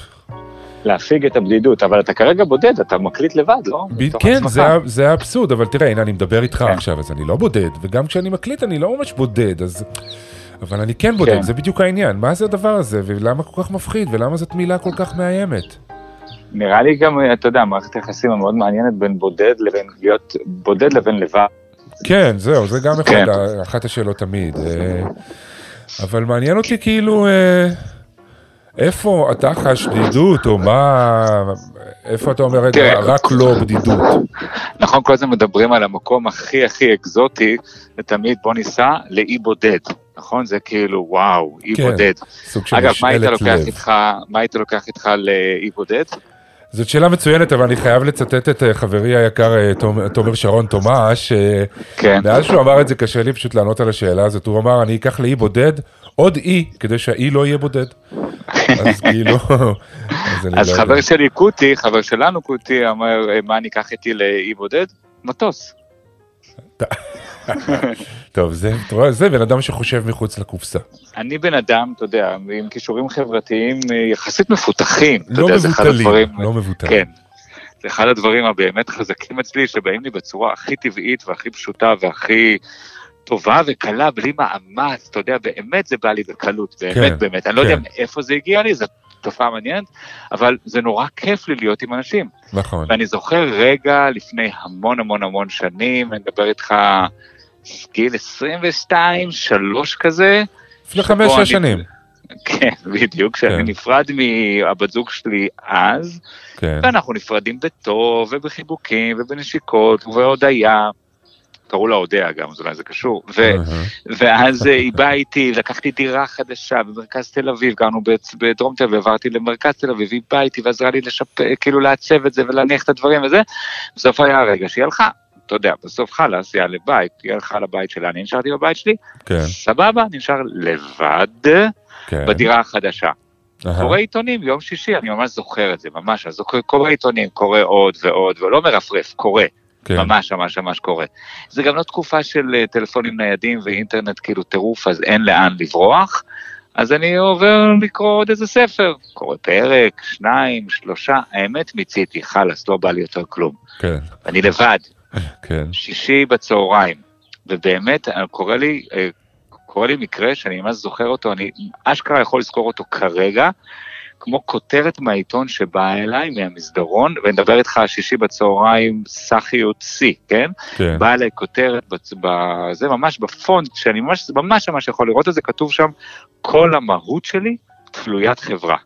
להפיג את הבדידות, אבל אתה כרגע בודד, אתה מקליט לבד, לא? ב- כן. זה, זה האבסורד, אבל תראה, הנה אני מדבר איתך כן. עכשיו, אז אני לא בודד, וגם כשאני מקליט אני לא ממש בודד, אז... אבל אני כן בודד, כן. זה בדיוק העניין. מה זה הדבר הזה, ולמה כל כך מפחיד, ולמה זאת מילה כל כך מאיימת? נראה לי גם, אתה יודע, מערכת היחסים המאוד מעניינת בין בודד לבין להיות בודד לבין לבד. כן, זהו, זה גם אחד, כן. אחת השאלות תמיד. אה, אבל מעניין אותי כאילו, אה, איפה אתה חש בדידות, או מה, איפה אתה אומר, רגע. רק לא בדידות. נכון, כל הזמן מדברים על המקום הכי הכי אקזוטי, ותמיד בוא ניסע לאי בודד, נכון? זה כאילו, וואו, אי כן, בודד. סוג של אגב, מה היית לוקח. איתך, מה היית לוקח איתך לאי בודד? זאת שאלה מצוינת, אבל אני חייב לצטט את אה, חברי היקר אה, תומר שרון תומש, אה, כן. מאז שהוא אמר את זה קשה לי פשוט לענות על השאלה הזאת, הוא אמר, אני אקח לאי בודד עוד אי, כדי שהאי לא יהיה בודד. אז כאילו, אז אז לא חבר יודע. שלי קוטי, חבר שלנו קוטי, אומר, "אה, מה אני אקח איתי לאי בודד? מטוס. טוב, זה, רואה, זה בן אדם שחושב מחוץ לקופסה. אני בן אדם, אתה יודע, עם כישורים חברתיים אה, יחסית מפותחים. לא יודע, מבוטלים, הדברים- לא מבוטלים. כן. זה אחד הדברים הבאמת חזקים אצלי, שבאים לי בצורה הכי טבעית והכי פשוטה והכי טובה וקלה, בלי מאמץ, אתה יודע, באמת זה בא לי בקלות, באמת כן, באמת. אני לא יודע כן. מאיפה זה הגיע לי, זו תופעה מעניינת, אבל זה נורא כיף לי להיות עם אנשים. נכון. ואני זוכר רגע לפני המון המון המון שנים, אני מדבר איתך גיל 22, 3 כזה. לפני שבו חמש, אני- שש שנים. כן, בדיוק, כשאני כן. נפרד מהבת זוג שלי אז, כן. ואנחנו נפרדים בטוב, ובחיבוקים, ובנשיקות, ובהודיה. קראו לה אודיה גם, אז אולי זה קשור. ו-. ואז אה, היא באה איתי, לקחתי דירה חדשה במרכז תל אביב, גרנו בדרום תל אביב, עברתי למרכז תל אביב, היא באה איתי ועזרה לי לשפ... כאילו לעצב את זה ולהניח את הדברים וזה. בסוף היה הרגע שהיא הלכה. אתה יודע, בסוף חלאס, היא הלכה לבית, היא הלכה לבית שלה, אני נשארתי בבית שלי, כן, סבבה, אני נשאר לבד כן. בדירה החדשה. אהה. קורא עיתונים יום שישי, אני ממש זוכר את זה, ממש, אז קורא עיתונים, קורא עוד ועוד, ולא מרפרף, קורא. כן. ממש ממש ממש קורה. זה גם לא תקופה של אה, טלפונים ניידים ואינטרנט כאילו טירוף, אז אין לאן לברוח. אז אני עובר לקרוא עוד איזה ספר, קורא פרק, שניים, שלושה, האמת מיציתי, חלאס, לא בא לי יותר כלום. כן, אני לבד, כן. שישי בצהריים, ובאמת אה, קורה לי, אה, קורה לי מקרה שאני ממש זוכר אותו, אני אשכרה יכול לזכור אותו כרגע, כמו כותרת מהעיתון שבאה אליי מהמסדרון, ונדבר איתך שישי בצהריים, סחיות שיא, כן? כן. באה אליי כותרת, בצ- בזה ממש בפונט, שאני ממש ממש ממש יכול לראות את זה, כתוב שם, כל המהות שלי תלוית חברה.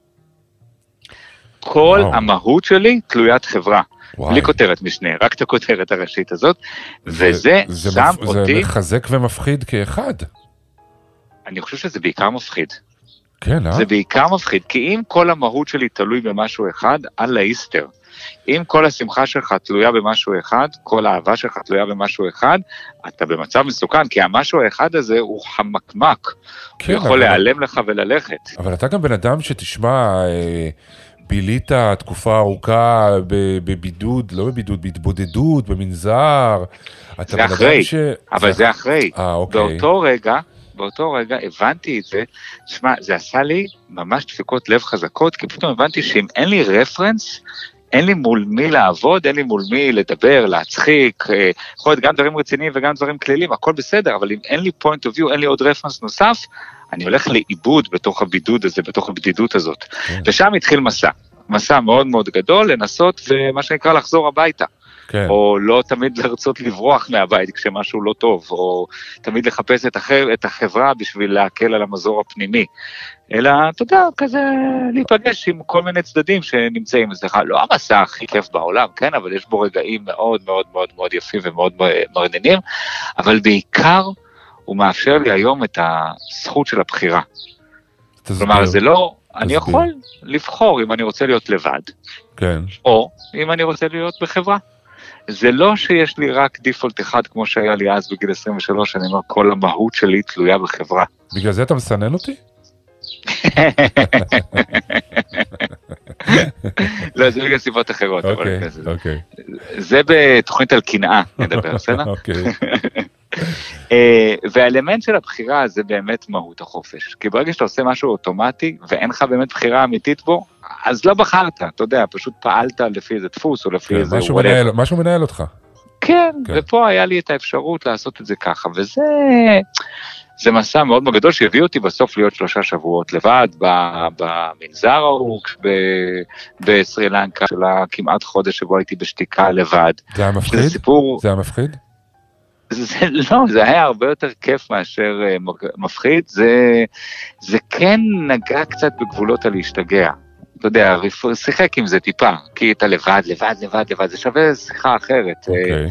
כל וואו. המהות שלי תלוית חברה. וואי. בלי כותרת משנה, רק את הכותרת הראשית הזאת, זה- וזה זה שם מפ- זה אותי, מחזק ומפחיד כאחד. אני חושב שזה בעיקר מפחיד. כן, אה? זה בעיקר מפחיד, כי אם כל המהות שלי תלוי במשהו אחד, אללה איסטר. אם כל השמחה שלך תלויה במשהו אחד, כל האהבה שלך תלויה במשהו אחד, אתה במצב מסוכן, כי המשהו האחד הזה הוא חמקמק. כן, הוא יכול אבל- להיעלם לך וללכת. אבל אתה גם בן אדם שתשמע, אה, בילית תקופה ארוכה בבידוד, לא בבידוד, בהתבודדות, במנזר. זה אחרי, ש... אבל זה אחרי. אה, אוקיי. באותו רגע, באותו רגע הבנתי את זה, תשמע, זה עשה לי ממש דפיקות לב חזקות, כי פתאום הבנתי שאם אין לי רפרנס, אין לי מול מי לעבוד, אין לי מול מי לדבר, להצחיק, אה, יכול להיות גם דברים רציניים וגם דברים כלילים, הכל בסדר, אבל אם אין לי point of view, אין לי עוד רפרנס נוסף, אני הולך לאיבוד בתוך הבידוד הזה, בתוך הבדידות הזאת. כן. ושם התחיל מסע. מסע מאוד מאוד גדול, לנסות ומה שנקרא לחזור הביתה. כן. או לא תמיד לרצות לברוח מהבית כשמשהו לא טוב, או תמיד לחפש את, הח... את החברה בשביל להקל על המזור הפנימי. אלא, אתה יודע, כזה להיפגש עם כל מיני צדדים שנמצאים אצלך. לא המסע הכי כיף בעולם, כן, אבל יש בו רגעים מאוד מאוד מאוד מאוד יפים ומאוד מרנינים, אבל בעיקר הוא מאפשר לי היום את הזכות של הבחירה. תסביר. כלומר, זה לא, אני תסביר. יכול לבחור אם אני רוצה להיות לבד, כן, או אם אני רוצה להיות בחברה. זה לא שיש לי רק דיפולט אחד כמו שהיה לי אז בגיל 23, אני אומר, כל המהות שלי תלויה בחברה. בגלל זה אתה מסנן אותי? לא, זה בגלל סיבות אחרות, אוקיי, כזה. אוקיי. זה בתוכנית על קנאה, נדבר, בסדר? אוקיי. אה, והאלמנט של הבחירה זה באמת מהות החופש. כי ברגע שאתה עושה משהו אוטומטי ואין לך באמת בחירה אמיתית בו, אז לא בחרת, אתה יודע, פשוט פעלת לפי איזה דפוס או לפי כן, איזה... משהו. מנהל- משהו מנהל אותך. כן, כן. ופה היה לי את האפשרות לעשות את זה ככה, וזה זה מסע מאוד מאוד גדול שהביא אותי בסוף להיות שלושה שבועות לבד במנזר ההוא ב- בסרי לנקה, של הכמעט חודש שבו הייתי בשתיקה לבד. זה היה מפחיד? סיפור, זה היה מפחיד? זה לא, זה היה הרבה יותר כיף מאשר אה, מפחיד, זה, זה כן נגע קצת בגבולות הלהשתגע. אתה יודע, שיחק עם זה טיפה, כי אתה לבד, לבד, לבד, לבד, זה שווה שיחה אחרת. אה, אוקיי,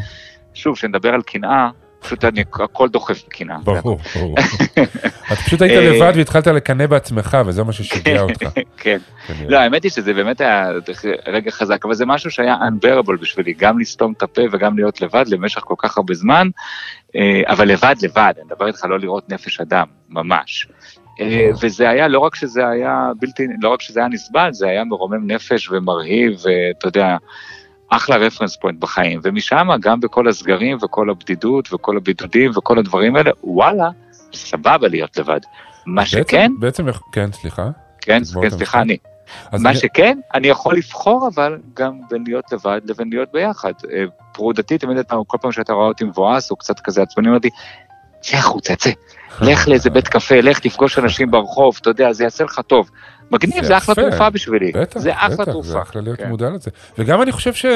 שוב, כשנדבר על קנאה, פשוט אני, הכל דוחף בקנאה. ברור, ברור. אתה פשוט היית אה, לבד והתחלת לקנא בעצמך, וזה מה ששיגע אותך. כן. לא, האמת היא שזה באמת היה רגע חזק, אבל זה משהו שהיה unbearable בשבילי, גם לסתום את הפה וגם להיות לבד למשך כל כך הרבה זמן, אה, אבל לבד לבד, אני מדבר איתך לא לראות נפש אדם, ממש. אה, וזה היה, לא רק שזה היה בלתי, לא רק שזה היה נסבל, זה היה מרומם נפש ומרהיב, ואתה יודע, אחלה רפרנס פוינט בחיים, ומשם גם בכל הסגרים וכל הבדידות וכל הבידודים וכל הדברים האלה, וואלה, סבבה להיות לבד. מה בעצם- שכן, בעצם, כן, סליחה. כן, כן, סליחה. אני. מה אני- שכן, אני יכול לבחור אבל גם בין להיות לבד לבין להיות ביחד. אה, פרודתי, תמיד אתה, כל פעם שאתה רואה אותי מבואס או קצת כזה עצבני, אומר לי, צא החוצה, צא, לך לאיזה בית קפה, לך תפגוש אנשים ברחוב, אתה יודע, זה יעשה לך טוב. מגניב, זה אחלה. תרופה בשבילי. בטח, זה אחלה תרופה. זה אחלה להיות כן. מודע לזה. וגם אני חושב ש...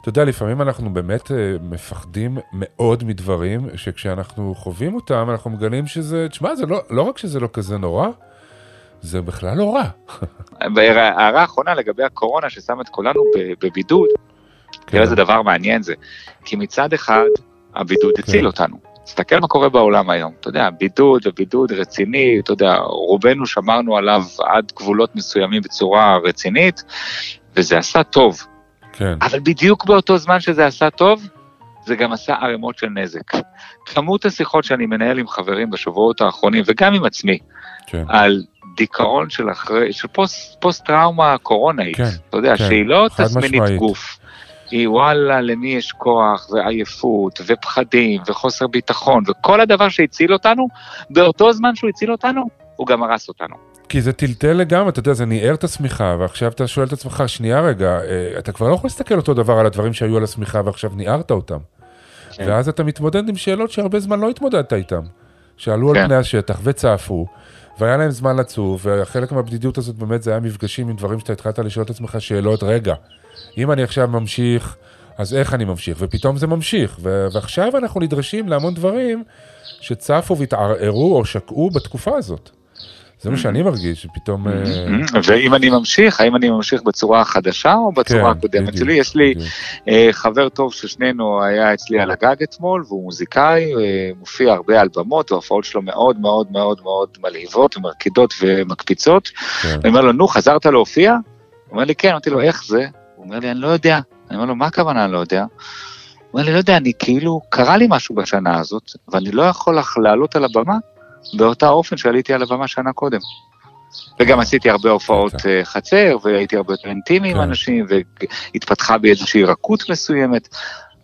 אתה יודע, לפעמים אנחנו באמת אה, מפחדים מאוד מדברים, שכשאנחנו חווים אותם, אנחנו מגלים שזה, תשמע, זה לא, לא רק שזה לא כזה נורא, זה בכלל לא רע. והערה אחרונה לגבי הקורונה ששם את כולנו בבידוד, תראה איזה דבר מעניין זה. כי מצד אחד, הבידוד הציל אותנו. תסתכל מה קורה בעולם היום, אתה יודע, בידוד ובידוד רציני, אתה יודע, רובנו שמרנו עליו עד גבולות מסוימים בצורה רצינית, וזה עשה טוב. כן. אבל בדיוק באותו זמן שזה עשה טוב, זה גם עשה ערימות של נזק. כמות השיחות שאני מנהל עם חברים בשבועות האחרונים, וגם עם עצמי, כן. על דיכאון של אחרי, של פוסט, פוסט טראומה קורונאית, כן, אתה יודע, כן, שהיא לא תסמינית. גוף. היא וואלה, למי יש כוח ועייפות ופחדים וחוסר ביטחון וכל הדבר שהציל אותנו, באותו זמן שהוא הציל אותנו, הוא גם הרס אותנו. כי זה טלטל לגמרי, אתה יודע, זה ניער את השמיכה, ועכשיו אתה שואל את עצמך, שנייה רגע, אה, אתה כבר לא יכול להסתכל אותו דבר על הדברים שהיו על השמיכה ועכשיו ניערת אותם. כן. ואז אתה מתמודד עם שאלות שהרבה זמן לא התמודדת איתם. שעלו על כן. פני השטח וצעפו, והיה להם זמן לצוף, וחלק מהבדידות הזאת באמת זה היה מפגשים עם דברים שאתה התחלת לשאול את עצמך שאלות, רגע, אם אני עכשיו ממשיך, אז איך אני ממשיך? ופתאום זה ממשיך, ו- ועכשיו אנחנו נדרשים להמון דברים שצפו והתערערו או שקעו בתקופה הזאת. זה מה שאני מרגיש, שפתאום... אה, ואם אני ממשיך, האם אני ממשיך בצורה החדשה או בצורה כן, הקודמת שלי? יש לי. אה, חבר טוב ששנינו היה אצלי על הגג אתמול, והוא מוזיקאי, אה, מופיע הרבה על במות, וההופעות שלו מאוד מאוד מאוד מאוד מלהיבות ומרקידות ומקפיצות. כן. אני אומר לו, נו, חזרת להופיע? הוא אומר לי, כן, אמרתי לו, איך זה? הוא אומר לי, אני לא יודע. אני אומר לו, מה הכוונה אני לא יודע? הוא אומר לי, לא יודע, אני כאילו, קרה לי משהו בשנה הזאת, ואני לא יכול לח- לעלות על הבמה באותה אופן שעליתי על הבמה שנה קודם. וגם עשיתי הרבה הופעות בטח. אה, חצר, והייתי הרבה יותר אינטימי עם כן. אנשים, והתפתחה בי איזושהי רכות מסוימת.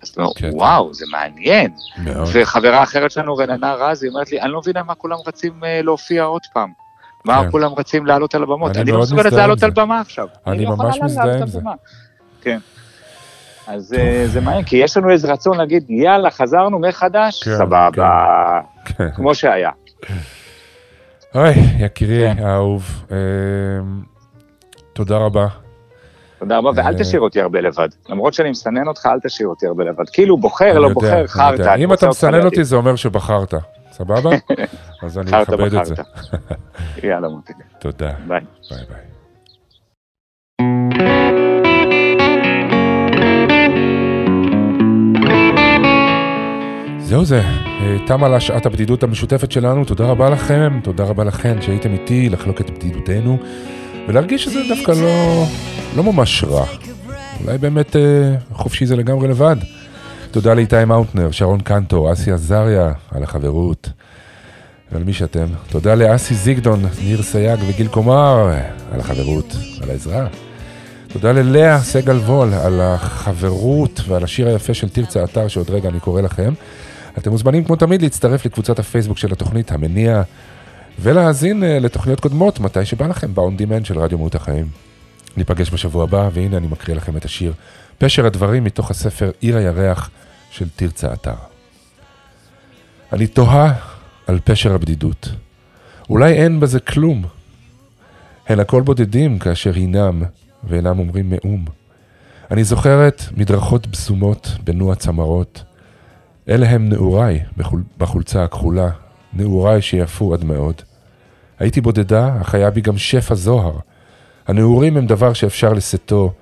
אז אתה אומר, כן. וואו, זה מעניין. מאוד. וחברה אחרת שלנו, רננה רז, היא אומרת לי, אני לא מבינה מה כולם רצים אה, להופיע עוד פעם. מה כן. כולם רצים לעלות על הבמות? אני אני לא מסוגלת עם לעלות זה. על במה עכשיו. אני יכולה ממש מזדהה עם זה. כן. אז אה, זה מעניין, כי יש לנו איזה רצון להגיד, יאללה, חזרנו מחדש, כן, סבבה, כן. כמו שהיה. אוי, יקירי כן. האהוב, אה, תודה רבה. תודה רבה, ואל אה. תשאיר אותי הרבה לבד. למרות שאני מסנן אותך, אל תשאיר אותי הרבה לבד. כאילו, בוחר, אני לא בוחר, אני חרטא. אני אם אתה מסנן. אותי זה אומר שבחרת, סבבה? אז אני אכבד את זה. יאללה, מותק. תודה. ביי. ביי ביי. זהו זה, אה, תמה לה שעת הבדידות המשותפת שלנו, תודה רבה לכם, תודה רבה לכם שהייתם איתי לחלוק את בדידותנו ולהרגיש שזה דווקא לא, לא ממש רע. אולי באמת אה, חופשי זה לגמרי לבד. תודה לאיתי מאוטנר, שרון קנטור, אסי עזריה, על החברות. ועל מי שאתם. תודה לאסי זיגדון, ניר סייג וגיל קומר, על החברות, על העזרה. תודה ללאה סגל וול על החברות ועל השיר היפה של תרצה אתר שעוד רגע אני קורא לכם. אתם מוזמנים כמו תמיד להצטרף לקבוצת הפייסבוק של התוכנית המניע ולהאזין אה, לתוכניות קודמות מתי שבא לכם demand של רדיו מהות החיים. ניפגש בשבוע הבא והנה אני מקריא לכם את השיר פשר הדברים מתוך הספר עיר הירח של תרצה אתר. אני תוהה על פשר הבדידות. אולי אין בזה כלום. הן הכל בודדים כאשר הינם ואינם אומרים מאום. אני זוכרת מדרכות בזומות בנוע צמרות. אלה הם נעוריי בחול, בחולצה הכחולה, נעוריי שיפו עד מאוד. הייתי בודדה, אך היה בי גם שפע זוהר. הנעורים הם דבר שאפשר לשאתו,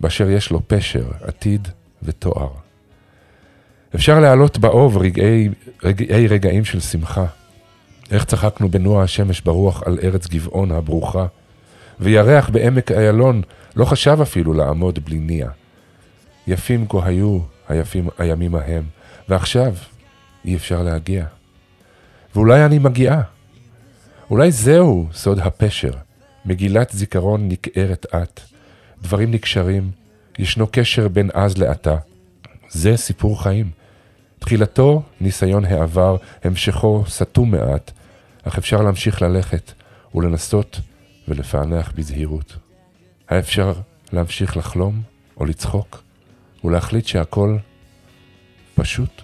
באשר יש לו פשר, עתיד ותואר. אפשר להעלות באוב רגעי, רגעי רגעים של שמחה. איך צחקנו בנוע השמש ברוח על ארץ גבעון הברוכה, וירח בעמק איילון לא חשב אפילו לעמוד בלי ניע. יפים כה היו היפים הימים ההם, ועכשיו אי אפשר להגיע. ואולי אני מגיעה. אולי זהו סוד הפשר, מגילת זיכרון נקערת את, דברים נקשרים, ישנו קשר בין אז לעתה. זה סיפור חיים. תחילתו ניסיון העבר, המשכו סתום מעט, אך אפשר להמשיך ללכת ולנסות ולפענח בזהירות. האפשר להמשיך לחלום או לצחוק ולהחליט שהכל פשוט?